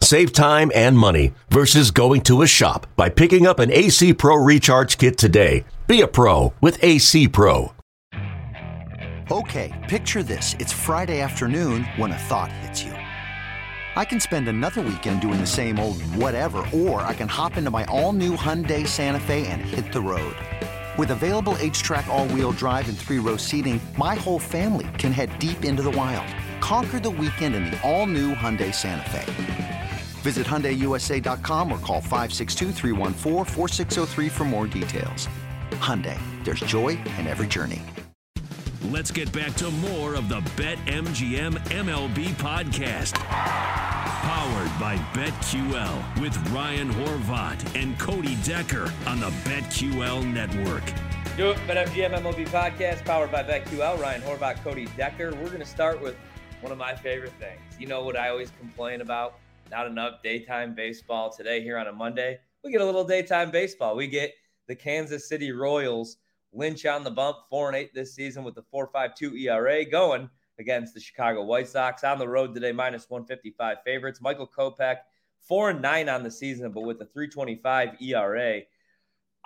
Save time and money versus going to a shop by picking up an AC Pro Recharge Kit today. Be a pro with AC Pro. Okay, picture this. It's Friday afternoon when a thought hits you. I can spend another weekend doing the same old whatever, or I can hop into my all new Hyundai Santa Fe and hit the road. With available HTRAC, all wheel drive, and three row seating, my whole family can head deep into the wild. Conquer the weekend in the all new Hyundai Santa Fe. Visit HyundaiUSA.com or call 562 for more details. Hyundai, there's joy in every journey. Let's get back to more of the Bet MGM MLB podcast. Powered by BetQL with Ryan Horvat and Cody Decker on the BetQL network. Do it, BetMGM MLB podcast powered by BetQL. Ryan Horvat, Cody Decker. We're going to start with one of my favorite things. You know what I always complain about? Not enough daytime baseball today here on a Monday. We get a little daytime baseball. We get the Kansas City Royals Lynch on the bump, four and eight this season with the 4.52 ERA going against the Chicago White Sox on the road today, minus 155 favorites. Michael Kopech, four and nine on the season, but with a 325 ERA.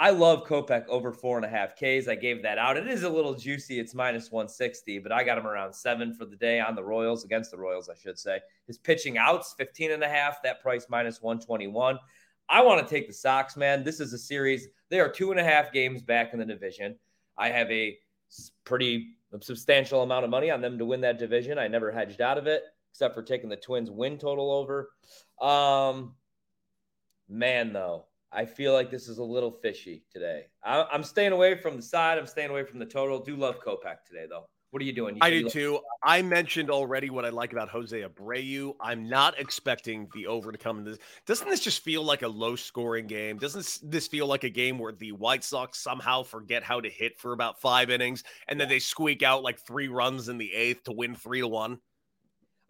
I love Kopech over four and a half Ks. I gave that out. It is a little juicy. It's minus 160, but I got him around seven for the day on the Royals, against the Royals, I should say. His pitching outs, 15 and a half. That price minus 121. I want to take the Sox, man. This is a series. They are two and a half games back in the division. I have a pretty substantial amount of money on them to win that division. I never hedged out of it except for taking the Twins win total over. Um, man, though, I feel like this is a little fishy today. I, am staying away from the side. I'm staying away from the total. Do love Kopech today, though. What are you doing? You I do too. I mentioned already what I like about Jose Abreu. I'm not expecting the over to come in this. Doesn't this just feel like a low scoring game? Doesn't this feel like a game where the White Sox somehow forget how to hit for about five innings and then they squeak out like three runs in the eighth to win three to one?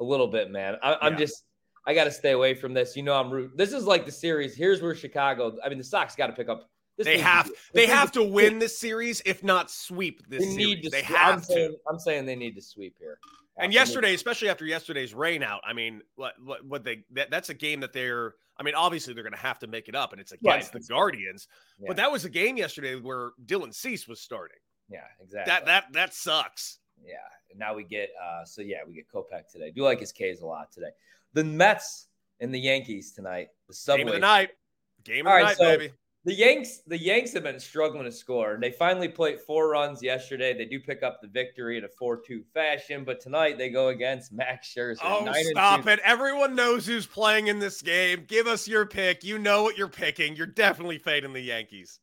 A little bit, man. I, am just. I got to stay away from this. You know, I'm root. This is like the series. Here's where Chicago. I mean, the Sox got to pick up this they have they have to win this series, if not sweep this they series. To, they have I'm to. Saying, I'm saying they need to sweep here. And yesterday, especially after yesterday's rain out, I mean, what what, what they that, that's a game that they're. I mean, obviously they're going to have to make it up, and it's against right. the Guardians. Yeah. But that was a game yesterday where Dylan Cease was starting. Yeah, exactly. That that that sucks. Yeah. And now we get uh so yeah, we get Kopech today. Do like his K's a lot today. The Mets and the Yankees tonight. The subway. Game of the night. Game of All the right, night, so baby the Yanks, the Yanks have been struggling to score. They finally played four runs yesterday. They do pick up the victory in a four-two fashion, but tonight they go against Max Scherzer. Oh, stop it! Everyone knows who's playing in this game. Give us your pick. You know what you're picking. You're definitely fading the Yankees.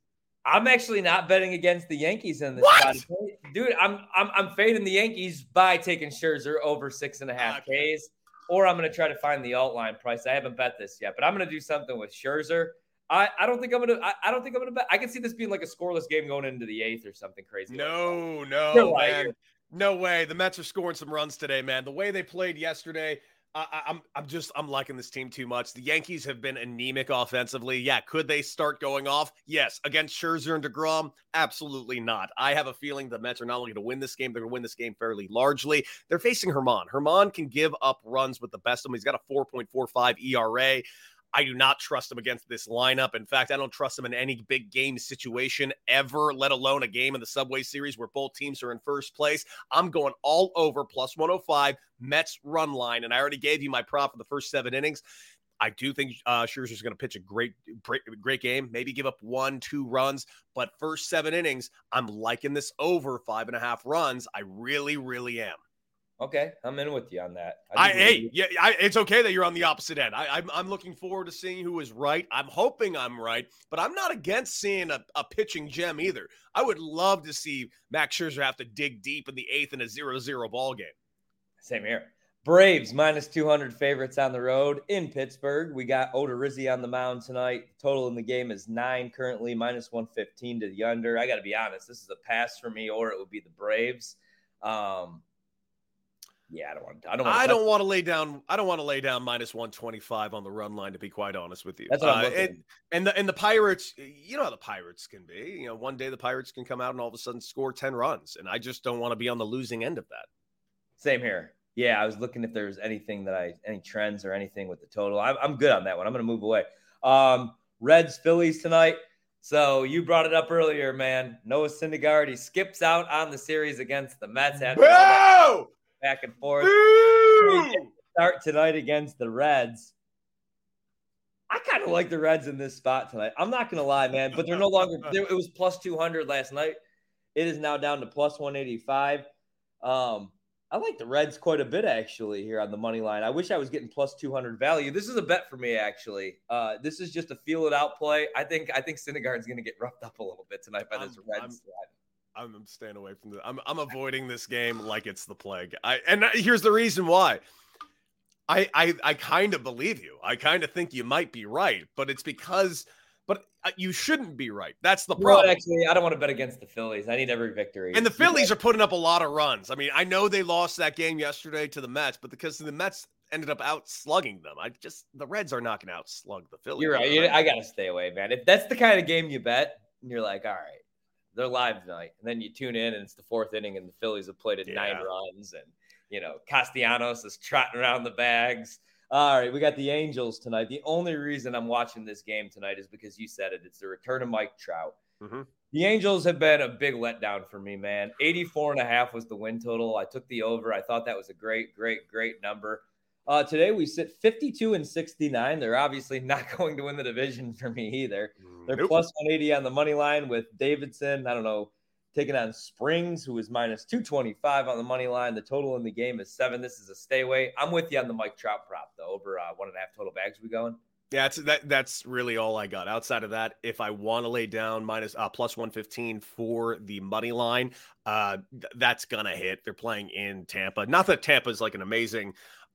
I'm actually not betting against the Yankees in this what? spot. Dude, I'm I'm I'm fading the Yankees by taking Scherzer over six and a half okay. Ks. Or I'm gonna try to find the alt line price. I haven't bet this yet, but I'm gonna do something with Scherzer. I, I don't think I'm gonna I, I, don't think I'm gonna bet. I can see this being like a scoreless game going into the eighth or something crazy. No, like no, man. No way. The Mets are scoring some runs today, man. The way they played yesterday, I, I'm I'm just I'm liking this team too much. The Yankees have been anemic offensively. Yeah, could they start going off? Yes. Against Scherzer and Degrom, absolutely not. I have a feeling the Mets are not only going to win this game, they're going to win this game fairly largely. They're facing German. German can give up runs with the best of them. He's got a 4.45 ERA. I do not trust him against this lineup. In fact, I don't trust him in any big game situation ever, let alone a game in the Subway Series where both teams are in first place. I'm going all over plus 105 Mets run line, and I already gave you my prop for the first seven innings. I do think uh, Scherzer's going to pitch a great, great, great game. Maybe give up one, two runs, but first seven innings, I'm liking this over five and a half runs. I really, really am. Okay, I'm in with you on that. I, I hey, yeah, I, it's okay that you're on the opposite end. I, I'm, I'm looking forward to seeing who is right. I'm hoping I'm right, but I'm not against seeing a, a pitching gem either. I would love to see Max Scherzer have to dig deep in the eighth in a zero-zero ball game. Same here. Braves minus 200 favorites on the road in Pittsburgh. We got Odorizzi on the mound tonight. Total in the game is nine currently, minus 115 to the under. I got to be honest, this is a pass for me, or it would be the Braves. Um, yeah, I don't want. I don't. Want I don't want to lay down. I don't want to lay down minus one twenty five on the run line. To be quite honest with you, that's what I'm uh, and, and the and the Pirates. You know how the Pirates can be. You know, one day the Pirates can come out and all of a sudden score ten runs, and I just don't want to be on the losing end of that. Same here. Yeah, I was looking if there's anything that I any trends or anything with the total. I'm, I'm good on that one. I'm going to move away. Um, Reds Phillies tonight. So you brought it up earlier, man. Noah Syndergaard he skips out on the series against the Mets. After back and forth. Start tonight against the Reds. I kind of like the Reds in this spot tonight. I'm not going to lie, man, but they're no longer, it was plus 200 last night. It is now down to plus 185. Um, I like the Reds quite a bit actually here on the money line. I wish I was getting plus 200 value. This is a bet for me actually. Uh, this is just a feel it out play. I think I think Syndergaard's going to get roughed up a little bit tonight by this I'm, Reds. I'm, I'm staying away from the. I'm I'm avoiding this game like it's the plague. I and here's the reason why. I I I kind of believe you. I kind of think you might be right, but it's because but uh, you shouldn't be right. That's the problem. actually, I don't want to bet against the Phillies. I need every victory. And the Phillies are putting up a lot of runs. I mean, I know they lost that game yesterday to the Mets, but because the Mets ended up out slugging them, I just the Reds are not going to outslug the Phillies. You're right. You, I got to stay away, man. If that's the kind of game you bet, and you're like, all right, they're live tonight, and then you tune in and it's the fourth inning, and the Phillies have played at yeah. nine runs, and you know Castellanos is trotting around the bags. All right, we got the Angels tonight. The only reason I'm watching this game tonight is because you said it. It's the return of Mike Trout. Mm-hmm. The Angels have been a big letdown for me, man. 84 and a half was the win total. I took the over. I thought that was a great, great, great number. Uh, today we sit 52 and 69. They're obviously not going to win the division for me either. They're nope. plus 180 on the money line with Davidson. I don't know, taking on Springs, who is minus 225 on the money line. The total in the game is seven. This is a stay away. I'm with you on the Mike Trout prop, though, over uh, one and a half total bags. We going? Yeah, that's that. That's really all I got. Outside of that, if I want to lay down minus uh, plus one fifteen for the money line, uh, th- that's gonna hit. They're playing in Tampa. Not that Tampa is like an amazing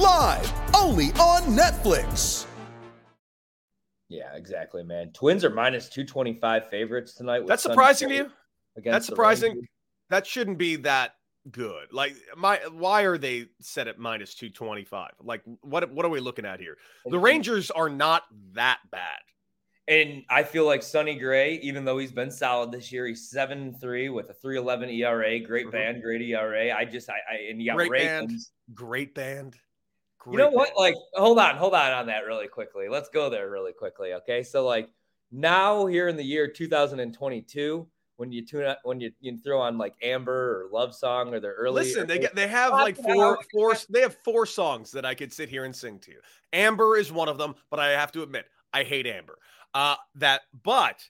live only on Netflix. Yeah, exactly, man. Twins are minus 225 favorites tonight. That's surprising to you? That's surprising. That shouldn't be that good. Like my why are they set at minus 225? Like what what are we looking at here? The Rangers are not that bad. And I feel like Sonny Gray, even though he's been solid this year, he's 7-3 with a 311 ERA. Great mm-hmm. band, great ERA. I just I, I and you got great band. Great band. Great you know what? Like, hold on, hold on on that really quickly. Let's go there really quickly. Okay. So, like, now here in the year 2022, when you tune up, when you, you throw on like Amber or Love Song or their early. Listen, they get they have like four four they have four songs that I could sit here and sing to you. Amber is one of them, but I have to admit I hate Amber. Uh, that but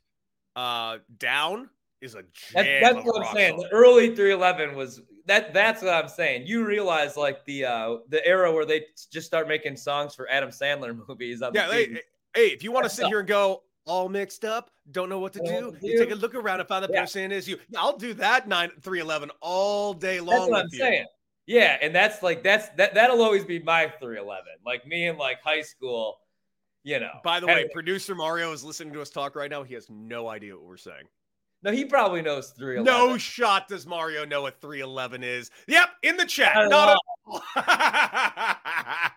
uh, Down is a jam. That's, that's what I'm saying. Song. The early 311 was that that's what I'm saying. You realize like the uh the era where they just start making songs for Adam Sandler movies. yeah, hey, hey, if you want to sit here and go all mixed up, don't know what to do, you take a look around and find the yeah. person is you. I'll do that nine three eleven all day long. That's what I'm you. saying. Yeah, and that's like that's that that'll always be my 311. Like me in like high school, you know. By the way, producer Mario is listening to us talk right now. He has no idea what we're saying. No, he probably knows 311. No shot does Mario know what 311 is. Yep, in the chat. Not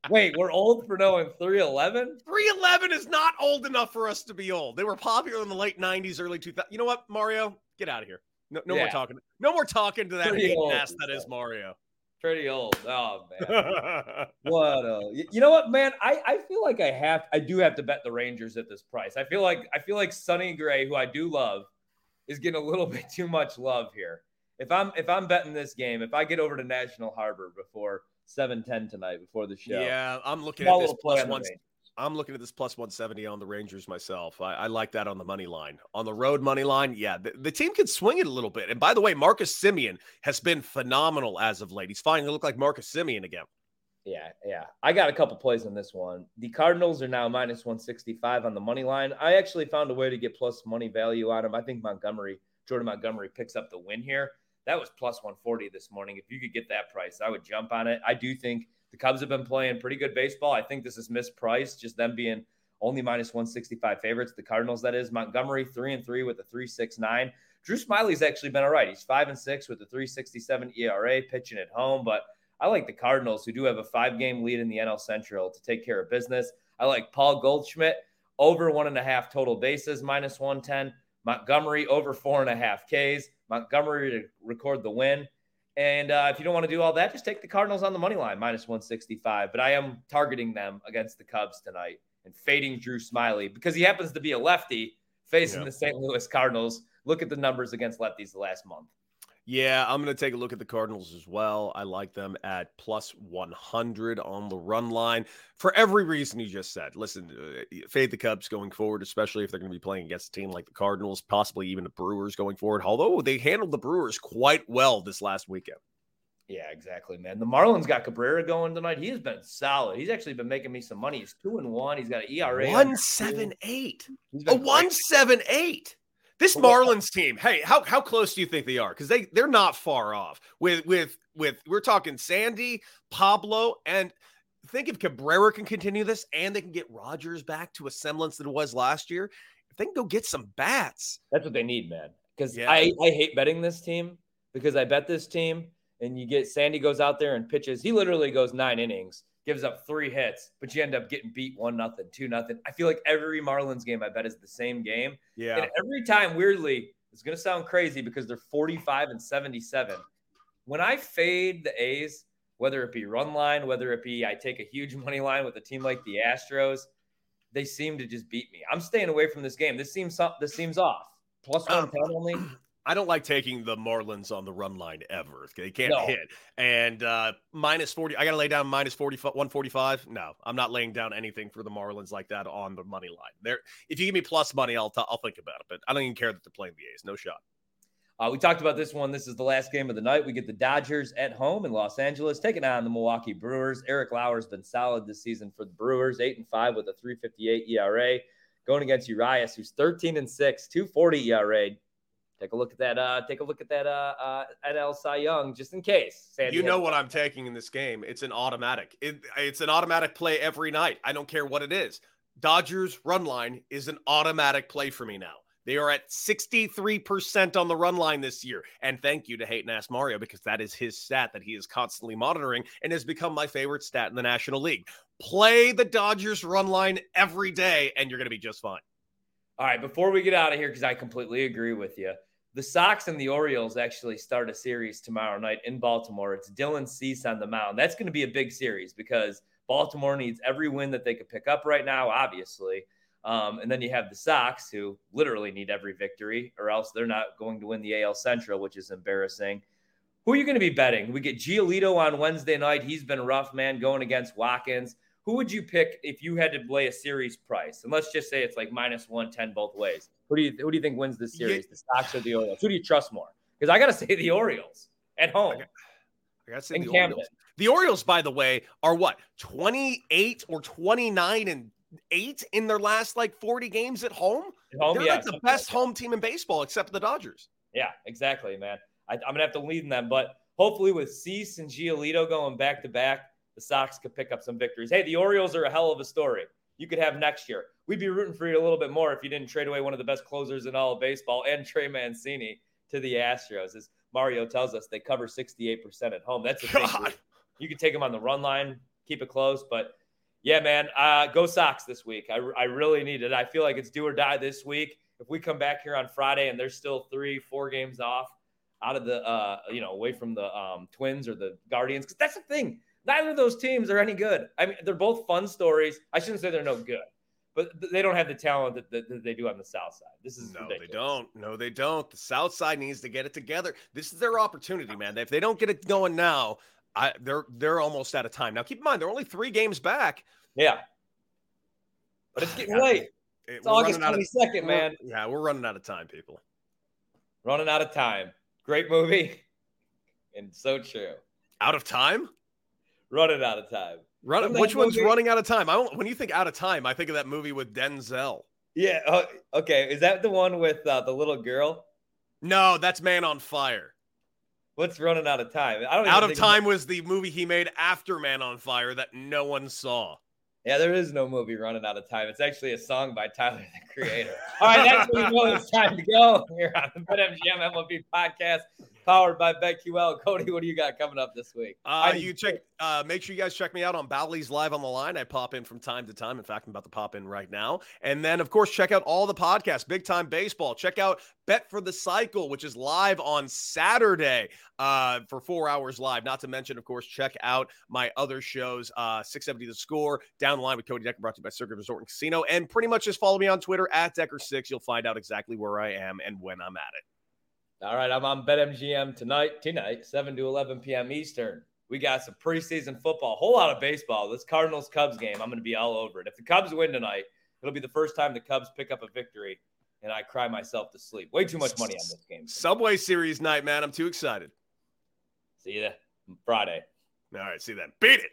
Wait, we're old for knowing 311? 311 is not old enough for us to be old. They were popular in the late 90s, early 2000s. You know what, Mario? Get out of here. No, no yeah. more talking. No more talking to that ass that is Mario. Pretty old. Oh man. what a, you know what, man? I, I feel like I have I do have to bet the Rangers at this price. I feel like I feel like Sonny Gray, who I do love, is getting a little bit too much love here. If I'm if I'm betting this game, if I get over to National Harbor before 710 tonight before the show. Yeah, I'm looking at this plus one. I'm looking at this plus 170 on the Rangers myself. I, I, like that on the money line. On the road money line, yeah, the, the, team can swing it a little bit. And by the way, Marcus Semien has been phenomenal as of late. He's finally look like Marcus Semien again. Yeah, yeah. I got a couple plays on this one. The Cardinals are now minus 165 on the money line. I actually found a way to get plus money value on them. I think Montgomery, Jordan Montgomery picks up the win here. That was plus 140 this morning. If you could get that price, I would jump on it. I do think the Cubs have been playing pretty good baseball. I think this is mispriced, just them being only minus 165 favorites. The Cardinals, that is. Montgomery, three and three with a 369. Drew Smyly's actually been all right. He's five and six with a 367 ERA, pitching at home, but I like the Cardinals, who do have a five game lead in the NL Central, to take care of business. I like Paul Goldschmidt over one and a half total bases, minus 110. Montgomery over four and a half Ks. Montgomery to record the win. And uh, if you don't want to do all that, just take the Cardinals on the money line, minus 165. But I am targeting them against the Cubs tonight and fading Drew Smyly because he happens to be a lefty facing the St. Louis Cardinals. Look at the numbers against lefties the last month. Yeah, I'm going to take a look at the Cardinals as well. I like them at plus 100 on the run line for every reason you just said. Listen, uh, fade the Cubs going forward, especially if they're going to be playing against a team like the Cardinals, possibly even the Brewers going forward. Although they handled the Brewers quite well this last weekend. Yeah, exactly, man. The Marlins got Cabrera going tonight. He has been solid. He's actually been making me some money. He's two and one. He's got an ERA one seven eight. A one seven eight. This Marlins team, hey, how how close do you think they are? Because they they're not far off. With with with we're talking Sandy, Pablo, and think if Cabrera can continue this and they can get Rogers back to a semblance that it was last year, if they can go get some bats. That's what they need, man. Because yeah. I, I hate betting this team because I bet this team and you get Sandy goes out there and pitches. He literally goes nine innings gives up three hits, but you end up getting beat one nothing, two nothing. I feel like every Marlins game I bet is the same game. Yeah. And every time, weirdly, it's gonna sound crazy because they're 45 and 77. When I fade the A's, whether it be run line, whether it be I take a huge money line with a team like the Astros, they seem to just beat me. I'm staying away from this game. This seems this seems off. Plus one um, only. I don't like taking the Marlins on the run line ever. They can't no. hit. And uh, minus 40, I got to lay down minus 40, 145. No, I'm not laying down anything for the Marlins like that on the money line. There, if you give me plus money, I'll, t- I'll think about it. But I don't even care that they're playing the A's. No shot. Uh, we talked about this one. This is the last game of the night. We get the Dodgers at home in Los Angeles, taking on the Milwaukee Brewers. Eric Lauer's been solid this season for the Brewers, eight and five with a 3.58 ERA, going against Urias, who's 13 and six, 2.40 ERA. Take a look at that. Uh, take a look at that. Uh, uh, NL Cy Young, just in case. You know what I'm taking in this game. It's an automatic. It, it's an automatic play every night. I don't care what it is. Dodgers run line is an automatic play for me now. They are at 63% on the run line this year. And thank you to Hate and Ask Mario because that is his stat that he is constantly monitoring and has become my favorite stat in the National League. Play the Dodgers run line every day and you're going to be just fine. All right, before we get out of here, because I completely agree with you, the Sox and the Orioles actually start a series tomorrow night in Baltimore. It's Dylan Cease on the mound. That's going to be a big series because Baltimore needs every win that they could pick up right now, obviously. Um, and then you have the Sox, who literally need every victory, or else they're not going to win the AL Central, which is embarrassing. Who are you going to be betting? We get Giolito on Wednesday night. He's been rough, man, going against Watkins. Who would you pick if you had to play a series price? And let's just say it's like minus 110 both ways. Who do you who do you think wins this series? Yeah. The Sox or the Orioles? Who do you trust more? Because I got to say the Orioles at home. I got to say the Camden. Orioles. The Orioles, by the way, are what 28 or 29 and eight in their last like 40 games at home. At home They're yeah, like the best like home team in baseball, except the Dodgers. Yeah, exactly, man. I, am gonna have to lead in them, but hopefully with Cease and Giolito going back to back, the Sox could pick up some victories. Hey, the Orioles are a hell of a story. You could have next year we'd be rooting for you a little bit more if you didn't trade away one of the best closers in all of baseball and Trey Mancini to the Astros. As Mario tells us, they cover 68% at home. That's a thing. You can take them on the run line, keep it close. But yeah, man, uh, go Sox this week. I, I really need it. I feel like it's do or die this week. If we come back here on Friday and there's still three, four games off out of the, uh, you know, away from the um, Twins or the Guardians, because that's the thing. Neither of those teams are any good. I mean, they're both fun stories. I shouldn't say they're no good but they don't have the talent that, that, that, they do on the South Side. This is no, ridiculous. they don't. No, they don't. The South Side needs to get it together. This is their opportunity, man. If they don't get it going now, I they're they're almost out of time. Now keep in mind they're only three games back. Yeah. But it's getting late. It's August 22nd, man. Yeah, we're running out of time, people. Running out of time. Great movie. And so true. Out of time? Running out of time. Run, which one's running out of time? I don't, when you think out of time, I think of that movie with Denzel. Yeah. Uh, okay. Is that the one with uh, the little girl? No, that's Man on Fire. What's running out of time? I don't. Out of time was the movie he made after Man on Fire that no one saw. Yeah, there is no movie running out of time. It's actually a song by Tyler the Creator. All right, that's when you know it's time to go here on the BetMGM MLB podcast powered by BetQL. Cody, what do you got coming up this week? Uh, you check. Uh, make sure you guys check me out on Bally's Live on the Line. I pop in from time to time. In fact, I'm about to pop in right now. And then, of course, check out all the podcasts. Big Time Baseball. Check out Bet for the Cycle, which is live on Saturday uh, for four hours live. Not to mention, of course, check out my other shows. Uh, 670 The Score, Down the Line with Cody Decker, brought to you by Circa Resort and Casino. And pretty much just follow me on Twitter at Decker6. You'll find out exactly where I am and when I'm at it. All right, I'm on BetMGM tonight, tonight, 7 to 11 p.m. Eastern. We got some preseason football, a whole lot of baseball. This Cardinals Cubs game, I'm going to be all over it. If the Cubs win tonight, it'll be the first time the Cubs pick up a victory, and I cry myself to sleep. Way too much money on this game. Subway Series night, man. I'm too excited. See you Friday. All right, see you then. Beat it.